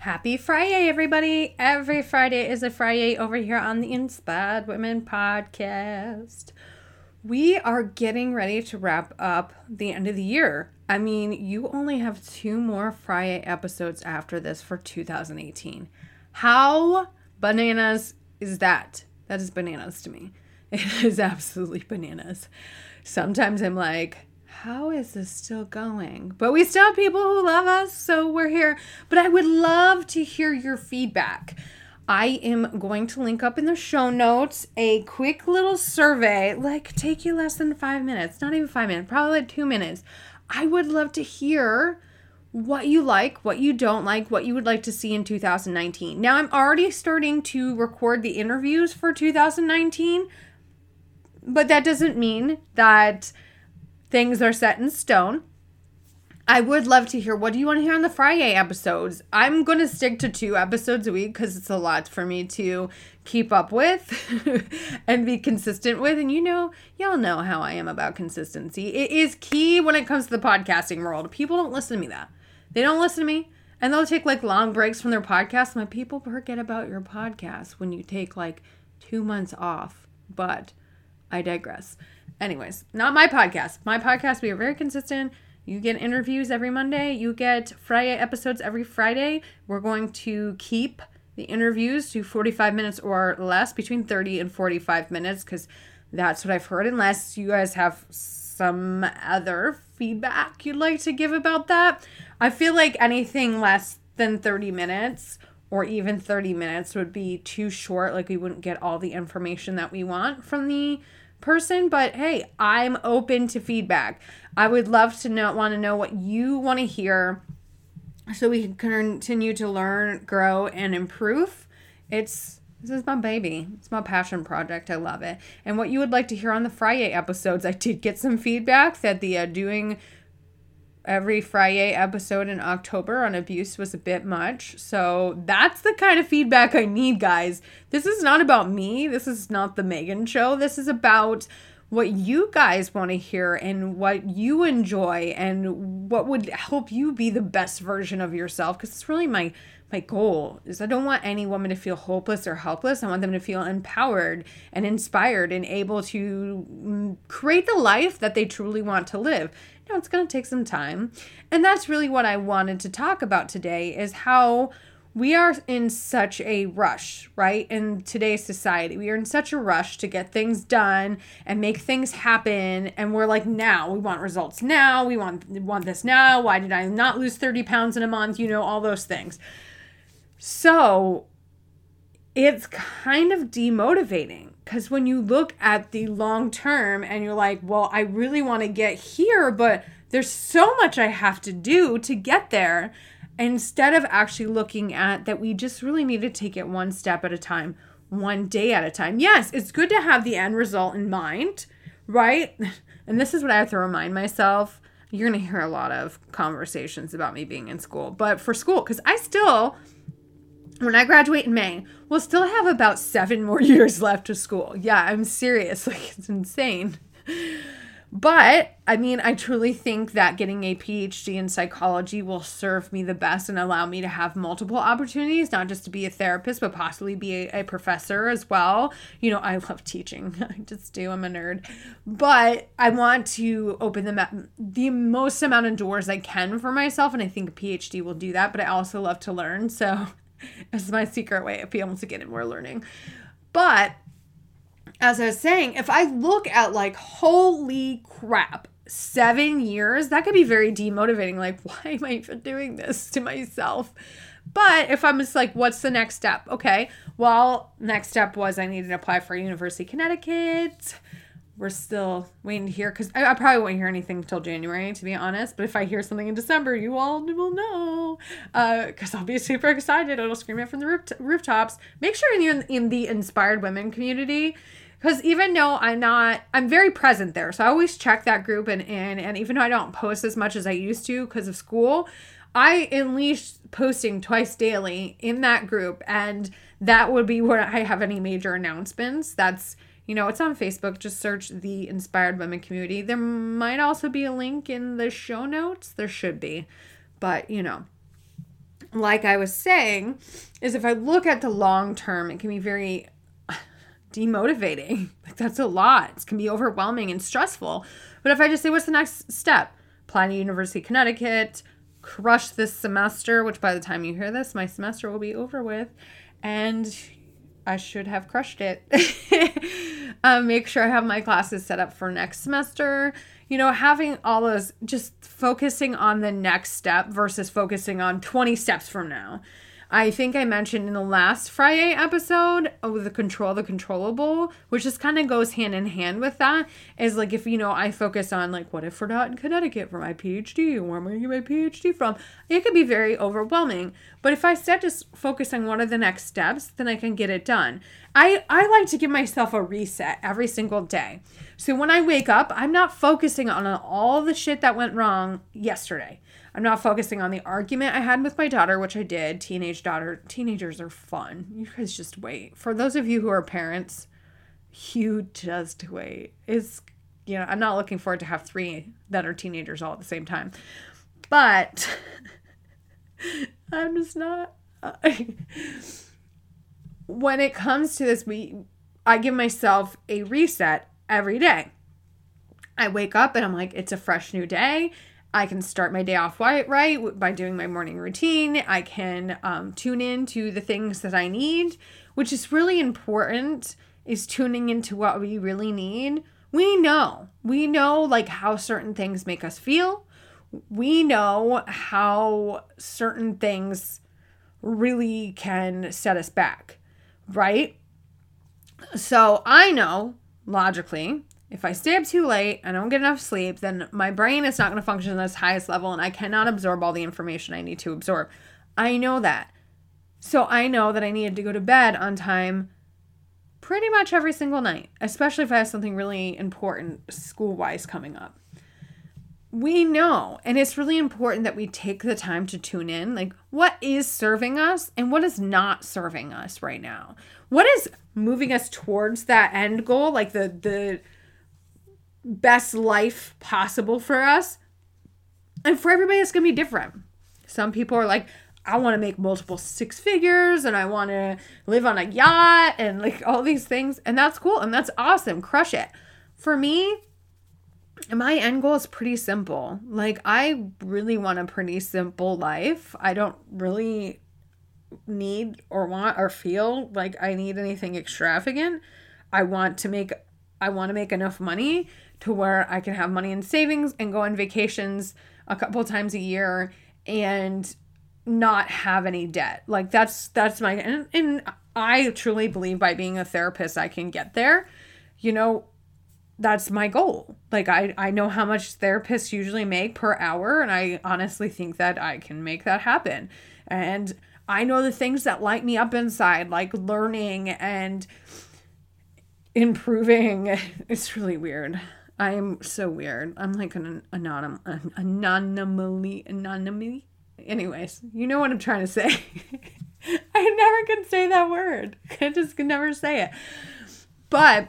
Happy Friday, everybody. Every Friday is a Fri-YAY over here on the Inspired Women podcast. We are getting ready to wrap up the end of the year. I mean, you only have two more Friday episodes after this for 2018. How bananas is that? That is bananas to me. It is absolutely bananas. Sometimes I'm like, how is this still going? But we still have people who love us, so we're here. But I would love to hear your feedback. I am going to link up in the show notes a quick little survey, like take you less than five minutes, not even five minutes, probably two minutes. I would love to hear what you like, what you don't like, what you would like to see in 2019. Now, I'm already starting to record the interviews for 2019, but that doesn't mean that things are set in stone. I would love to hear what do you want to hear on the Friday episodes. I'm going to stick to two episodes a week because it's a lot for me to keep up with and be consistent with. And you know, y'all know how I am about consistency. It is key when it comes to the podcasting world. People don't listen to me that. They don't listen to me. And they'll take like long breaks from their podcast. My people forget about your podcast when you take like two months off. But I digress. Anyways, not my podcast. My podcast, we are very consistent. You get interviews every Monday. You get Friday episodes every Friday. We're going to keep the interviews to 45 minutes or less, between 30 and 45 minutes, because that's what I've heard, unless you guys have some other feedback you'd like to give about that. I feel like anything less than 30 minutes or even 30 minutes would be too short. Like we wouldn't get all the information that we want from the person, but hey, I'm open to feedback. I would love to know want to know what you want to hear so we can continue to learn, grow and improve. It's this is my baby. It's my passion project. I love it. And what you would like to hear on the Friday episodes, I did get some feedback that the uh, doing every Friday episode in October on abuse was a bit much. So that's the kind of feedback I need, guys. This is not about me. This is not the Megan show. This is about what you guys want to hear and what you enjoy and what would help you be the best version of yourself because it's really my my goal is I don't want any woman to feel hopeless or helpless. I want them to feel empowered and inspired and able to mm, create the life that they truly want to live know, it's going to take some time. And that's really what I wanted to talk about today is how we are in such a rush, right? In today's society, we are in such a rush to get things done and make things happen. And we're like, now we want results now. We want want this now. Why did I not lose 30 pounds in a month? You know, all those things. So it's kind of demotivating because when you look at the long term and you're like, well, I really want to get here, but there's so much I have to do to get there. Instead of actually looking at that, we just really need to take it one step at a time, one day at a time. Yes, it's good to have the end result in mind, right? And this is what I have to remind myself. You're going to hear a lot of conversations about me being in school, but for school, because I still when I graduate in May, we'll still have about seven more years left of school. Yeah, I'm serious. Like, it's insane. But I mean, I truly think that getting a PhD in psychology will serve me the best and allow me to have multiple opportunities, not just to be a therapist, but possibly be a, a professor as well. You know, I love teaching, I just do, I'm a nerd. But I want to open the, the most amount of doors I can for myself, and I think a PhD will do that. But I also love to learn. So it's my secret way of being able to get in more learning. But as I was saying, if I look at like, holy crap, seven years, that could be very demotivating. Like, why am I even doing this to myself? But if I'm just like, what's the next step? Okay, well, next step was I needed to apply for University of Connecticut we're still waiting to hear because I, I, probably won't hear anything until January, to be honest. But if I hear something in December, you all will know because uh, I'll be super excited. I'll scream it from the roof- rooftops. Make sure you're in, in the inspired women community because even though I'm not, I'm very present there. So I always check that group, and and and even though I don't post as much as I used to because of school, I at least posting twice daily in that group, and that would be where I have any major announcements. That's you know, it's on Facebook. Just search the Inspired Women Community. There might also be a link in the show notes. There should be. But, you know, like I was saying, is if I look at the long term, it can be very demotivating. Like that's a lot. It can be overwhelming and stressful. But if I just say, what's the next step? Apply to University of Connecticut, crush this semester, which by the time you hear this, my semester will be over with. And I should have crushed it. um, make sure I have my classes set up for next semester. You know, having all those, just focusing on the next step versus focusing on 20 steps from now. I think I mentioned in the last Friday episode of the control the controllable, which just kind of goes hand in hand with that. Is like if you know I focus on like what if we're not in Connecticut for my PhD, where am I getting my PhD from? It could be very overwhelming. But if I start just focus on what are the next steps, then I can get it done. I, I like to give myself a reset every single day. So when I wake up, I'm not focusing on all the shit that went wrong yesterday. I'm not focusing on the argument I had with my daughter, which I did. Teenage daughter, teenagers are fun. You guys just wait. For those of you who are parents, you just wait. It's, you know, I'm not looking forward to have three that are teenagers all at the same time. But I'm just not. when it comes to this, we, I give myself a reset every day. I wake up and I'm like, it's a fresh new day. I can start my day off right, by doing my morning routine. I can um, tune in to the things that I need, which is really important, is tuning into what we really need. We know, we know like how certain things make us feel. We know how certain things really can set us back, right? So I know logically if I stay up too late, I don't get enough sleep, then my brain is not going to function at its highest level and I cannot absorb all the information I need to absorb. I know that. So I know that I needed to go to bed on time pretty much every single night, especially if I have something really important school wise coming up. We know, and it's really important that we take the time to tune in like what is serving us and what is not serving us right now. What is moving us towards that end goal, like the the best life possible for us. And for everybody, it's going to be different. Some people are like, I want to make multiple six figures and I want to live on a yacht and like all these things. And that's cool and that's awesome. Crush it. For me, my end goal is pretty simple. Like, I really want a pretty simple life. I don't really need or want or feel like I need anything extravagant. I want to make I want to make enough money to where I can have money in savings and go on vacations a couple times a year and not have any debt. Like that's that's my and, and I truly believe by being a therapist I can get there. You know, that's my goal. Like I I know how much therapists usually make per hour and I honestly think that I can make that happen. And I know the things that light me up inside like learning and improving. It's really weird. I am so weird. I'm like an anonym, an anonymity. Anyways, you know what I'm trying to say. I never can say that word. I just can never say it. But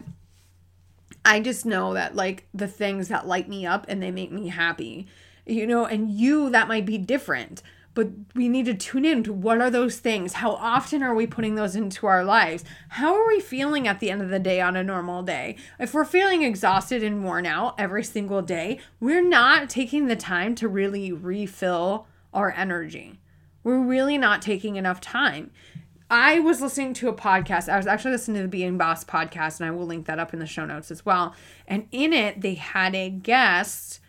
I just know that like the things that light me up and they make me happy, you know, and you that might be different but we need to tune in to what are those things? How often are we putting those into our lives? How are we feeling at the end of the day on a normal day? If we're feeling exhausted and worn out every single day, we're not taking the time to really refill our energy. We're really not taking enough time. I was listening to a podcast. I was actually listening to the Being Boss podcast, and I will link that up in the show notes as well. And in it, they had a guest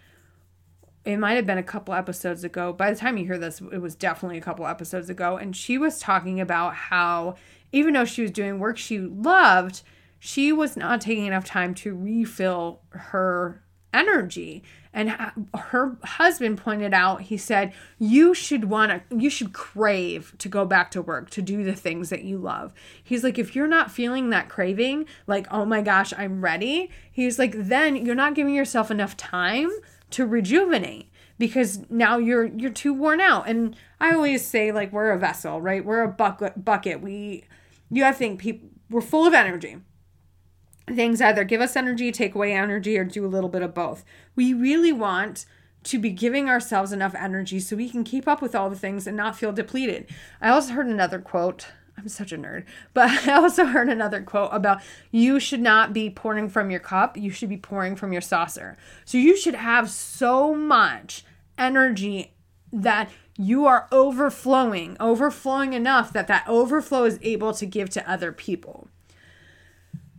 it might have been a couple episodes ago. By the time you hear this, it was definitely a couple episodes ago. And she was talking about how, even though she was doing work she loved, she was not taking enough time to refill her energy. And her husband pointed out, he said, you should want to, you should crave to go back to work, to do the things that you love. He's like, if you're not feeling that craving, like, oh my gosh, I'm ready, he's like, then you're not giving yourself enough time to rejuvenate because now you're you're too worn out. And i always say like we're a vessel right? We're a bucket bucket. We you have to think people we're full of energy. Things either give us energy take away energy or do a little bit of both. We really want to be giving ourselves enough energy so we can keep up with all the things and not feel depleted. I also heard another quote I'm such a nerd. But I also heard another quote about you should not be pouring from your cup, you should be pouring from your saucer. So you should have so much energy that you are overflowing, overflowing enough that that overflow is able to give to other people.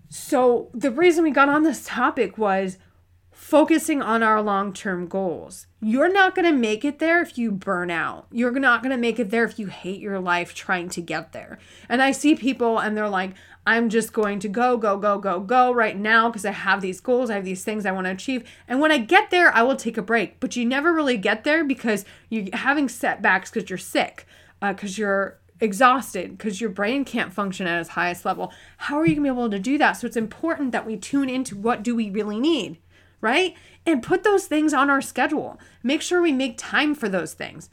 So the reason we got on this topic was focusing on our long term goals. You're not going to make it there if you burn out. You're not going to make it there if you hate your life trying to get there. And I see people and they're like, I'm just going to go, go, go, go, go right now because I have these goals, I have these things I want to achieve. And when I get there, I will take a break. But you never really get there because you're having setbacks because you're sick, because uh, you're exhausted because your brain can't function at its highest level. How are you going to be able to do that? So it's important that we tune into what do we really need? Right? And put those things on our schedule. Make sure we make time for those things.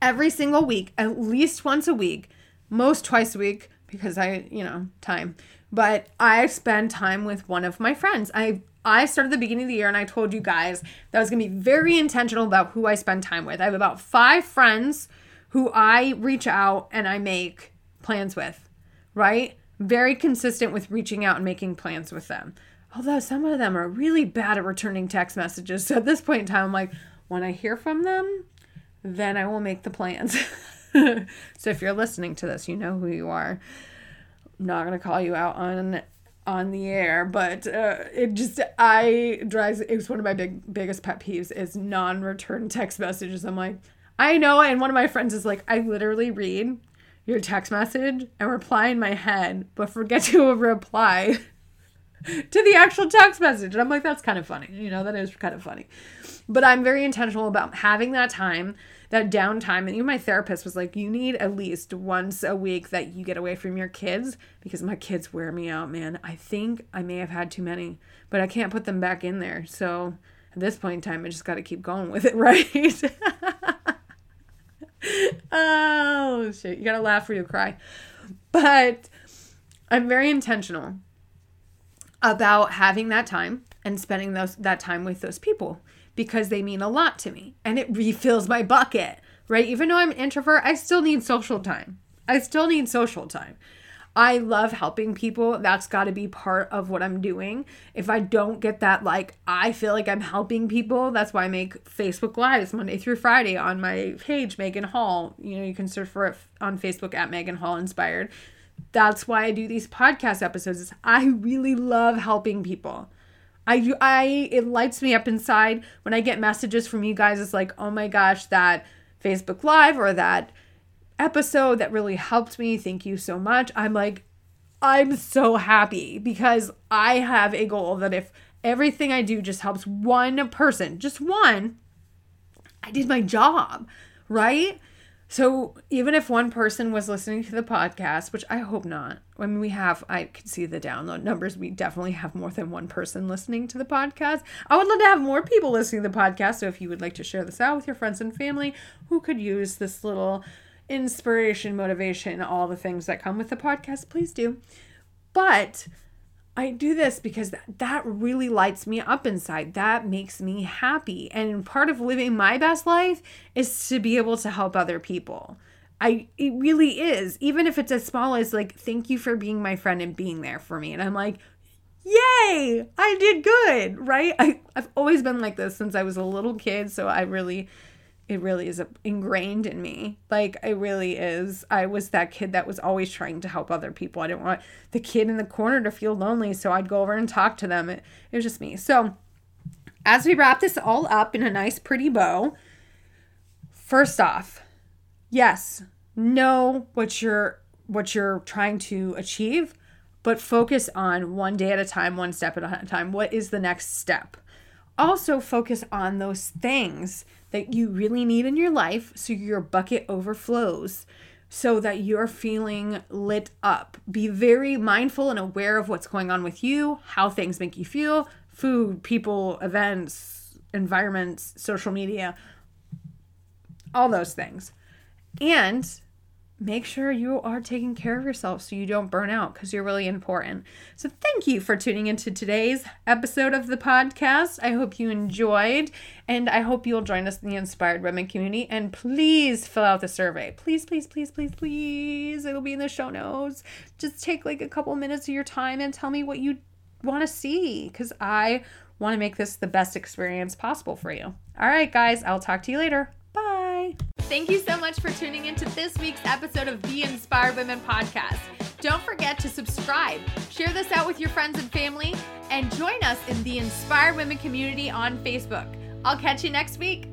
Every single week, at least once a week, most twice a week because I, you know, time. But I spend time with one of my friends. I I started the beginning of the year and I told you guys that I was to be very intentional about who I spend time with. I have about 5 friends who I reach out and I make plans with, right? Very consistent with reaching out and making plans with them. Although some of them are really bad at returning text messages. So at this point in time, I'm like, when I hear from them, then I will make the plans. so if you're listening to this, you know who you are. I'm not gonna call you out on on the air, but uh, it just I drives. It was one of my big biggest pet peeves is non-return text messages. I'm like, I know, and one of my friends is like, I literally read your text message and reply in my head, but forget to reply to the actual text message. And I'm like, that's kind of funny. You know, that is kind of funny. But I'm very intentional about having that time, that downtime. And even my therapist was like, you need at least once a week that you get away from your kids because my kids wear me out, man. I think I may have had too many, but I can't put them back in there. So at this point in time, I just got to keep going with it, right? oh, shit. You got to laugh or you cry. But I'm very intentional about having that time and spending those that time with those people because they mean a lot to me and it refills my bucket, right? Even though I'm an introvert, I still need social time. I still need social time. I love helping people. That's got to be part of what I'm doing. If I don't get that, like, I feel like I'm helping people, that's why I make Facebook Lives Monday through Friday on my page, Megan Hall. You know, you can search for it on Facebook at Megan Hall Inspired that's why I do these podcast episodes. I really love helping people. I I it lights me up inside when I get messages from you guys. It's like, oh my gosh, that Facebook Live or that episode that really helped me. Thank you so much. I'm like, I'm so happy because I have a goal that if everything I do just helps one person, just one, I did my job, right? So even if one person was listening to the podcast, which I hope not, I mean, we have, I can see the download numbers. We definitely have more than one person listening to the podcast. I would love to have more people listening to the podcast. So if you would like to share this out with your friends and family who could use this little inspiration, motivation, all the things that come with the podcast, please do. But I do this because that, that really lights me up inside. That makes me happy. And part of living my best life is to be able to help other people. I it really is. Even if it's as small as like thank you for being my friend and being there for me. And I'm like, "Yay! I did good." Right? I I've always been like this since I was a little kid, so I really it really is ingrained in me. Like it really is. I was that kid that was always trying to help other people. I didn't want the kid in the corner to feel lonely, so I'd go over and talk to them. It, it was just me. So, as we wrap this all up in a nice pretty bow, first off, yes, know what you're what you're trying to achieve, but focus on one day at a time, one step at a time. What is the next step? also focus on those things that you really need in your life so your bucket overflows so that you're feeling lit up. Be very mindful and aware of what's going on with you, how things make you feel, food, people, events, environments, social media, all those things. And make sure you are taking care of yourself so you don't burn out because you're really important. So, thank you for tuning into today's episode of the podcast. I hope you enjoyed, and I hope you'll join us in the Inspired Women community. And please fill out the survey. Please, please, please, please, please. It'll be in the show notes. Just take like a couple minutes of your time and tell me what you want to see because I want to make this the best experience possible for you. All right, guys, I'll talk to you later. Thank you so much for tuning into this week's episode of the Inspired Women Podcast. Don't forget to subscribe, share this out with your friends and family, and join us in the Inspired Women community on Facebook. I'll catch you next week.